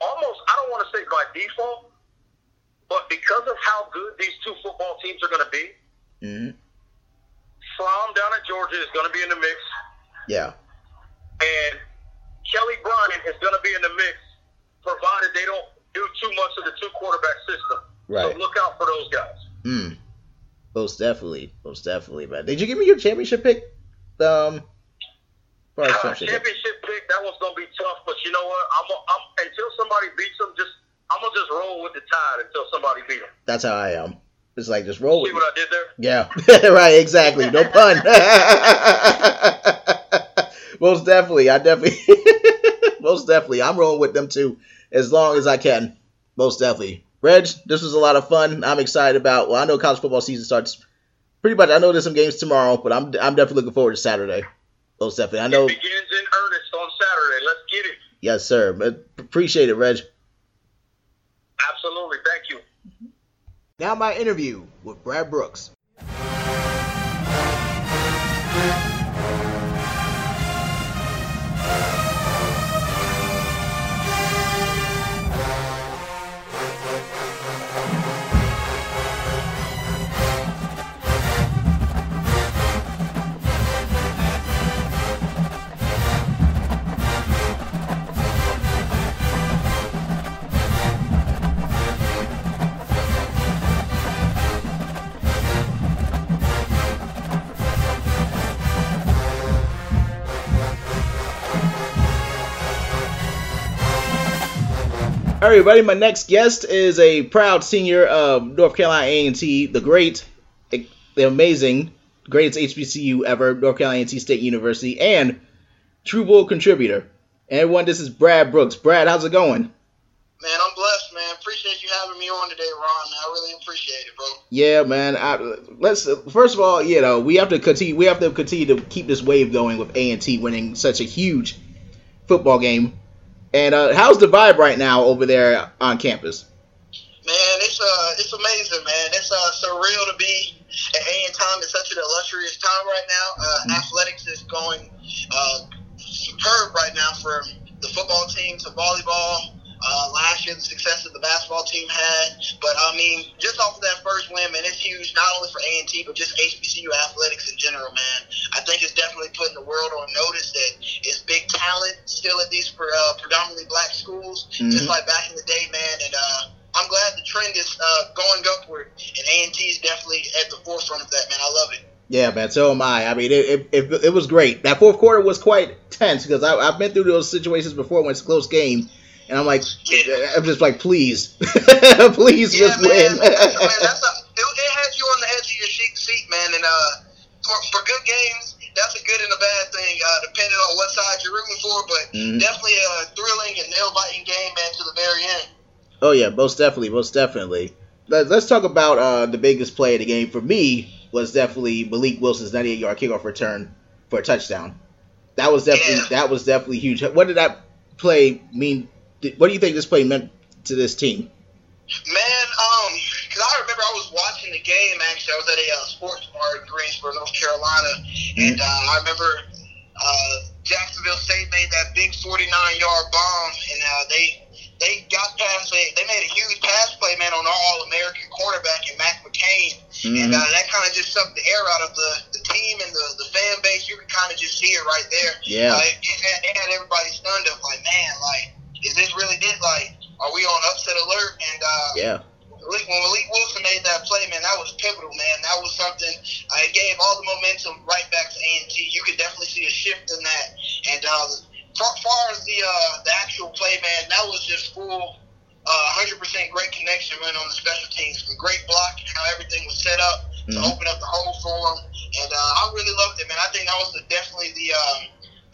almost, I don't want to say by default, but because of how good these two football teams are going to be, hmm Fromm down at Georgia is going to be in the mix, Yeah. and Kelly Bryant is going to be in the mix, provided they don't do too much of the two quarterback system. Right. So look out for those guys. Mm. Most definitely. Most definitely, man. Did you give me your championship pick? Um. Uh, championship pick? that one's gonna be tough. But you know what? I'm, I'm until somebody beats them, just I'm gonna just roll with the tide until somebody beats them. That's how I am. It's like just roll See with what I did there? Yeah, right, exactly. No pun. most definitely. I definitely, most definitely. I'm rolling with them too, as long as I can. Most definitely. Reg, this was a lot of fun. I'm excited about. Well, I know college football season starts pretty much. I know there's some games tomorrow, but I'm I'm definitely looking forward to Saturday. Most definitely. I know. It begins in earnest on Saturday. Let's get it. Yes, sir. But appreciate it, Reg. Absolutely. Thank you. Now my interview with Brad Brooks. All right, everybody. My next guest is a proud senior of North Carolina A&T, the great, the amazing, greatest HBCU ever, North Carolina A&T State University, and True Bull contributor. And everyone, this is Brad Brooks. Brad, how's it going? Man, I'm blessed, man. Appreciate you having me on today, Ron. I really appreciate it, bro. Yeah, man. I, let's first of all, you know, we have to continue. We have to continue to keep this wave going with A&T winning such a huge football game. And uh, how's the vibe right now over there on campus? Man, it's uh, it's amazing, man. It's uh, surreal to be at A and time. It's such an illustrious time right now. Uh, Mhm. Athletics is going uh, superb right now for the football team to volleyball. Uh, last year, the success that the basketball team had, but I mean, just off of that first win, man, it's huge not only for A and T, but just HBCU athletics in general, man. I think it's definitely putting the world on notice that it's big talent still at these uh, predominantly black schools, just Mhm. like back in the day, man. And uh, I'm glad the trend is uh, going upward, and A and T is definitely at the forefront of that, man. I love it. Yeah, man. So am I. I mean, it, it, it, it was great. That fourth quarter was quite tense because I've been through those situations before when it's a close game, and I'm like, I'm just like, please, please Yeah, just man. win. man, that's a, it, it has you on the edge of your seat, man. And uh, for, for good games, that's a good and a bad thing, uh, depending on what side you're rooting for. But Mhm. definitely a thrilling and nail biting game, man, to the very end. oh yeah, most definitely, most definitely. Let, let's talk about uh, the biggest play of the game for me was definitely Malik Wilson's 98 yard kickoff return for a touchdown. That was definitely Yeah. that was definitely huge. What did that play mean? What do you think this play meant to this team? Man, um, because I remember I was watching the game. Actually, I was at a uh, sports bar in Greensboro, North Carolina, mm-hmm. and uh, I remember uh, Jacksonville State made that big 49-yard bomb, and uh, they they got past they, they made a huge pass play, man, on our All American quarterback and Mac McCain, mm-hmm. and uh, that kind of just sucked the air out of the, the team and the, the fan base. You could kind of just see it right there. Yeah, uh, it, it, had, it had everybody stunned up, like, man, like, is this really it? Like, are we on upset alert? And uh, yeah. When Malik Wilson made that play, man, that was pivotal, man. That was something. Uh, it gave all the momentum right back to A&T. You could definitely see a shift in that. And uh, far, far as the uh, the actual play, man, that was just full, uh, 100% great connection, man, on the special teams. From great blocking, how everything was set up mm-hmm. to open up the hole for them, and uh, I really loved it, man. I think that was the, definitely the um,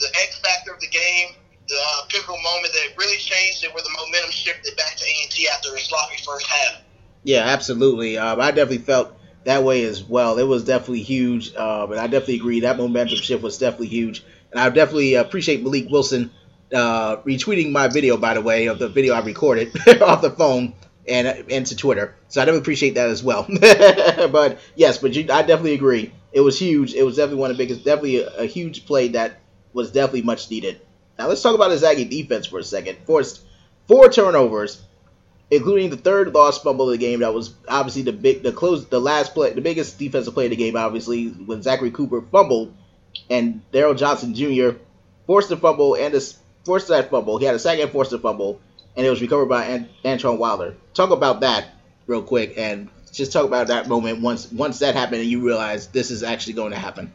the X factor of the game, the uh, pivotal moment that really changed it, where the momentum shifted back to A&T after a sloppy first half. Yeah, absolutely. Um, I definitely felt that way as well. It was definitely huge, uh, but I definitely agree that momentum shift was definitely huge. And I definitely appreciate Malik Wilson uh, retweeting my video, by the way, of the video I recorded off the phone and into Twitter. So I definitely appreciate that as well. but yes, but you, I definitely agree. It was huge. It was definitely one of the biggest, definitely a, a huge play that was definitely much needed. Now let's talk about the Aggie defense for a second. Forced four turnovers, including the third lost fumble of the game. That was obviously the big, the close, the last play, the biggest defensive play of the game. Obviously, when Zerrick Cooper fumbled and Darryl Johnson Jr. forced the fumble and the, forced that fumble. He had a second forced the fumble, and it was recovered by Ant- Antron Wilder. Talk about that real quick, and just talk about that moment once once that happened and you realize this is actually going to happen.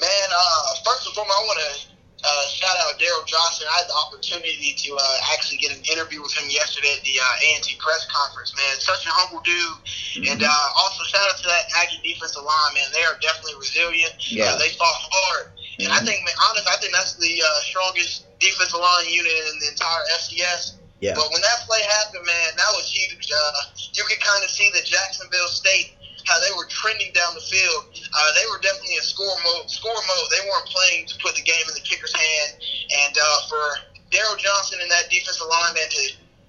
Man, uh, first and foremost, I want to uh, shout out Darryl Johnson. I had the opportunity to uh, actually get an interview with him yesterday at the uh, A&T press conference. Man, such a humble dude, mm-hmm. and uh, also shout out to that Aggie defensive line. Man, they are definitely resilient. Yeah, uh, they fought hard, mm-hmm. and I think, man, honestly, I think that's the uh, strongest defensive line unit in the entire FCS. Yeah. But when that play happened, man, that was huge. Uh, you could kind of see the Jacksonville State how they were trending down the field. Uh, they were definitely in score mode. Score mode. They weren't playing to put the game in the kicker's hand. And uh, for Darryl Johnson and that defensive lineman to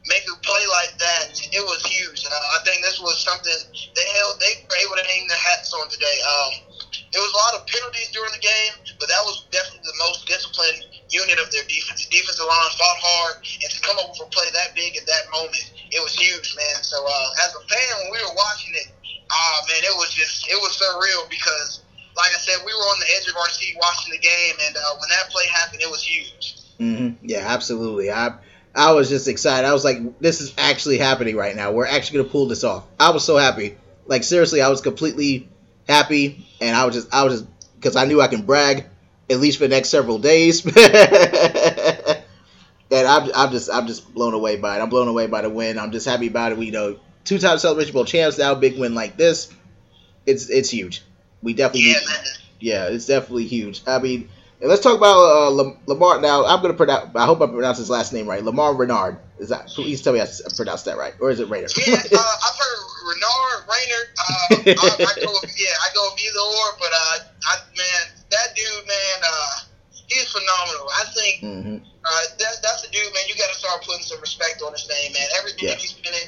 make a play like that, it was huge. Uh, I think this was something they held. They were able to hang their hats on today. Um, there was a lot of penalties during the game, but that was definitely the most disciplined unit of their defense. The defensive line fought hard, and to come up with a play that big at that moment, it was huge, man. So uh, as a fan, when we were watching it, ah, man, it was just it was surreal because, like I said, we were on the edge of our seat watching the game, and uh, when that play happened, it was huge. Mm-hmm. Yeah, absolutely. I I was just excited. I was like, this is actually happening right now. We're actually gonna pull this off. I was so happy. Like seriously, I was completely happy, and I was just I was just because I knew I can brag at least for the next several days. and I'm, I'm just I'm just blown away by it. I'm blown away by the win. I'm just happy about it. We you know two time celebration bowl champs now, big win like this, it's it's huge. We definitely yeah, yeah it's definitely huge. I mean, let's talk about uh, Lamar now. I'm gonna pronounce. I hope I pronounced his last name right. Lamar Renard. Is that? Please tell me I pronounced that right, or is it Rayner? Yeah, uh, I've heard Renard, Rayner. Uh, I, I, go with, yeah, I go either or. But uh, I, man, that dude, man, uh, he's phenomenal. I think. Mm-hmm. Uh, that, that's a dude, man. You got to start putting some respect on his name, man. Everything yeah. he's been in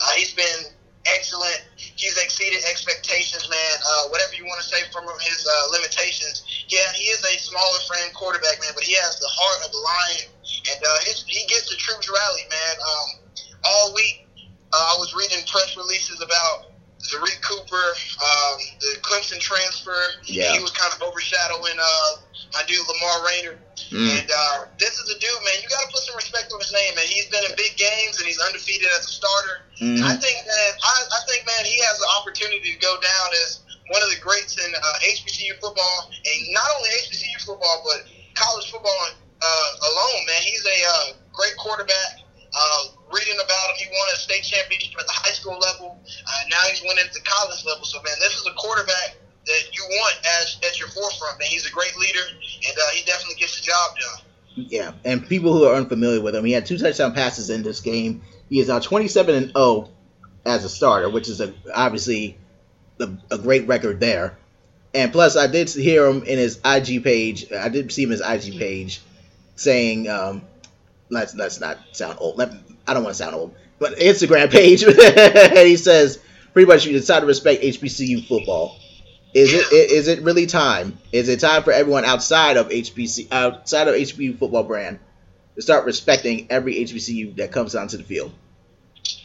uh, he's been excellent. He's exceeded expectations, man. Uh, whatever you want to say from his uh, limitations, yeah, he is a smaller frame quarterback, man, but he has the heart of the lion, and uh, his, he gets the troops rallied, man. Um, all week, uh, I was reading press releases about Zerrick Cooper, um, the Clemson transfer. Yeah. He was kind of overshadowing uh, my dude Lamar Rayner. Mm. And uh, this is a dude, man. You got to put some respect on his name, man. He's been in big games and he's undefeated as a starter. Mm. I think, man, I, I think, man, he has the opportunity to go down as one of the greats in uh, HBCU football, and not only HBCU football, but college football uh, alone, man. He's a uh, great quarterback. Uh, reading about him, he state championship at the high school level. Uh, now he's winning at the college level. So, man, this is a quarterback that you want as at your forefront, man. He's a great leader, and uh, he definitely gets the job done. Yeah, and people who are unfamiliar with him, he had two touchdown passes in this game. He is now 27 and 0 as a starter, which is a, obviously a, a great record there. And plus, I did hear him in his IG page. I did see him his IG page saying um, let's let's not sound old. Let, I don't want to sound old, but Instagram page, and he says pretty much you decide to respect HBCU football. Is it is it really time? Is it time for everyone outside of HBC outside of HBCU football brand to start respecting every HBCU that comes onto the field?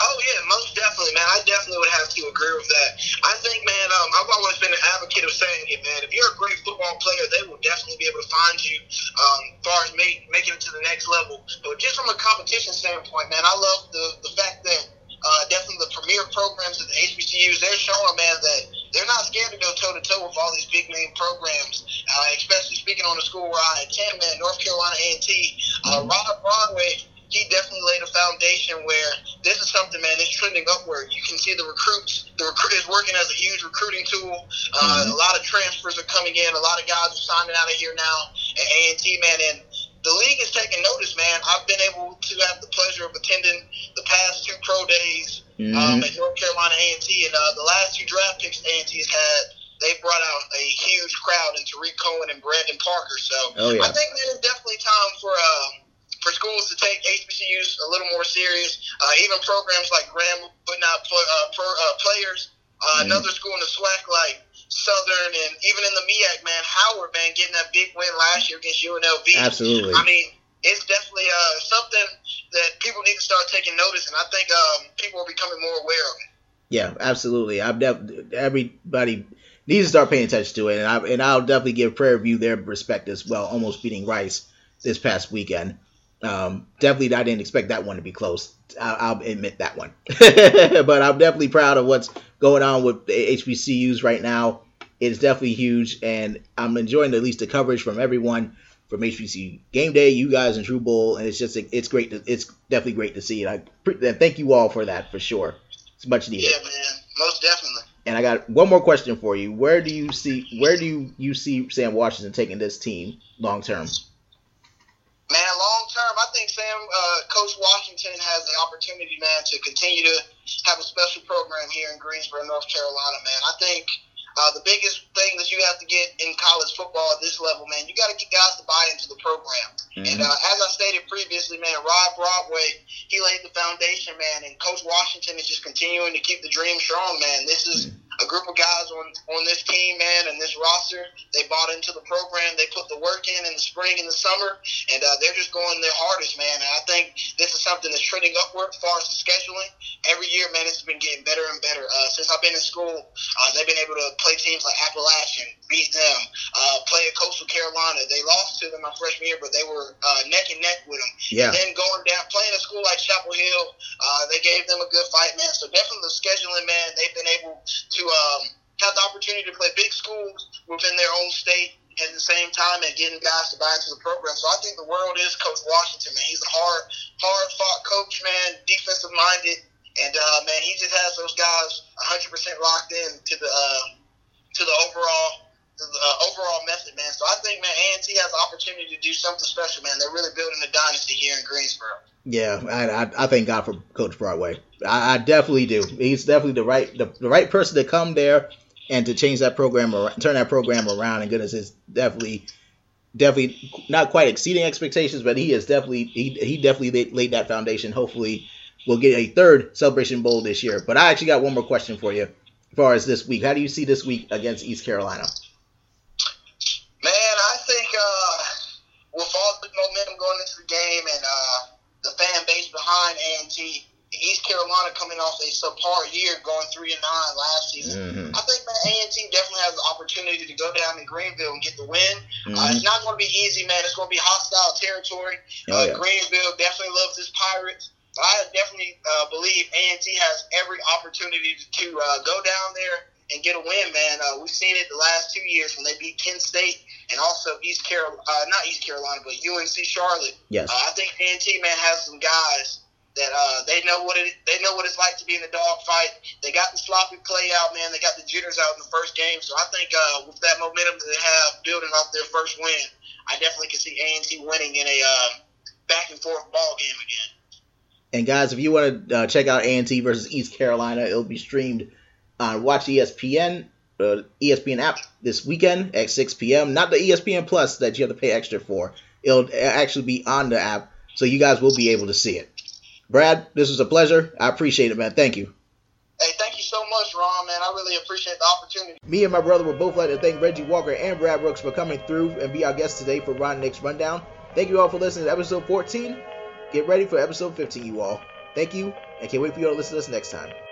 Oh yeah, most definitely, man. I definitely would have to agree with that. I think, man, um, I've always been an advocate of saying it, man. If you're a great football player, they will definitely be able to find you um, as far as make, making it to the next level. But just from a competition standpoint, man, I love the the fact that uh, definitely the premier programs at the HBCUs, they're showing, man, that they're not scared to go toe to toe with all these big name programs. Uh, especially speaking on the school where I attend, man, North Carolina A&T. Uh, Rod Broadway he definitely laid a foundation where this is something, man, it's trending upward. You can see the recruits, the recruit is working as a huge recruiting tool. Uh, mm-hmm. A lot of transfers are coming in. A lot of guys are signing out of here now at A&T, man, and the league is taking notice, man. I've been able to have the pleasure of attending the past two pro days um, mm-hmm. um, at North Carolina A&T, and uh, the last two draft picks A&T's had they brought out a huge crowd in Tarik Cohen and Brandon Parker. So oh, yeah. I think man, it's definitely time for um, for schools to take HBCUs a little more serious. Uh, even programs like Graham putting out pl- uh, per, uh, players. Uh, mm Another school in the SWAC like Southern and even in the MEAC, man, Howard, man, getting that big win last year against UNLV. Absolutely. I mean, it's definitely uh, something that people need to start taking notice, and I think um, people are becoming more aware of it. Yeah, absolutely. I'm def- everybody needs to start paying attention to it, and I and I'll definitely give Prairie View their respect as well, almost beating Rice this past weekend. Um, definitely, I didn't expect that one to be close. I'll, I'll admit that one, but I'm definitely proud of what's going on with HBCUs right now. It's definitely huge, and I'm enjoying at least the coverage from everyone from HBCU Game Day, you guys, and True Bull, and it's just it's great. To, it's definitely great to see it. I thank you all for that for sure. It's much needed. Yeah, man, most definitely. And I got one more question for you. Where do you see where do you, you see Sam Washington taking this team long term? Man, long term, I think Sam, uh, Coach Washington has the opportunity, man, to continue to have a special program here in Greensboro, North Carolina, man. I think uh, the biggest thing that you have to get in college football at this level, man, you got to get guys to buy into the program. Mm-hmm. And uh, as I stated previously, man, Rod Broadway, he laid the foundation, man, and Coach Washington is just continuing to keep the dream strong, man. This is. Mm-hmm a group of guys on on this team, man, and this roster. They bought into the program. They put the work in in the spring and the summer, and uh, they're just going their hardest, man. And I think this is something that's trending upward as far as the scheduling. Every year, man, it's been getting better and better. Uh, since I've been in school, uh, they've been able to play teams like Appalachian, beat them, uh, play at Coastal Carolina. They lost to them my freshman year, but they were uh, neck and neck with them. Yeah. And then going down, playing a school like Chapel Hill, uh, they gave them a good fight, man. So definitely the scheduling, man, they've been able to um, have the opportunity to play big schools within their own state at the same time and getting guys to buy into the program. So I think the world is Coach Washington, man. He's a hard, hard fought coach, man, defensive minded, and uh, man, he just has those guys 100 percent locked in to the uh, to the overall the uh, overall method, man. So I think, man, A&T has the opportunity to do something special, man. They're really building a dynasty here in Greensboro. Yeah, I, I, I thank God for Coach Broadway. I, I definitely do. He's definitely the right the, the right person to come there and to change that program or turn that program around. And goodness, is definitely definitely not quite exceeding expectations, but he is definitely he, he definitely laid, that foundation. Hopefully, we'll get a third Celebration Bowl this year. But I actually got one more question for you, as far as this week. How do you see this week against East Carolina? Man, I think uh, with all the momentum going into the game and uh, fan base behind A&T, East Carolina coming off a subpar year, going three and nine last season. Mm-hmm. I think man, A and T definitely has the opportunity to go down in Greenville and get the win. Uh, mm-hmm. Uh, it's not going to be easy, man. It's going to be hostile territory. Oh, uh, yeah. Greenville definitely loves his Pirates. I definitely uh, believe A and T has every opportunity to, to uh, go down there and get a win, man. Uh, we've seen it the last two years when they beat Kent State and also East Carolina, not East Carolina, but UNC Charlotte. Yes. I think A and T man has some guys that uh, they know what it they know what it's like to be in a dogfight. They got the sloppy play out, man. They got the jitters out in the first game. So I think uh, with that momentum that they have building off their first win, I definitely can see A and T winning in a uh, back and forth ball game again. And guys, if you want to uh, check out A and T versus East Carolina, it'll be streamed on Watch ESPN. Uh, ESPN app this weekend at 6 p.m. Not the ESPN Plus that you have to pay extra for. It'll actually be on the app So you guys will be able to see it. Brad, this was a pleasure. I appreciate it, man. Thank you. Hey, thank you so much, Ron, man. I really appreciate the opportunity. Me and my brother would both like to thank Reggie Walker and Brad Brooks for coming through and be our guests today for Ron Nick's Rundown. Thank you all for listening to episode 14. Get ready for episode 15, you all. Thank you, and can't wait for you all to listen to us next time.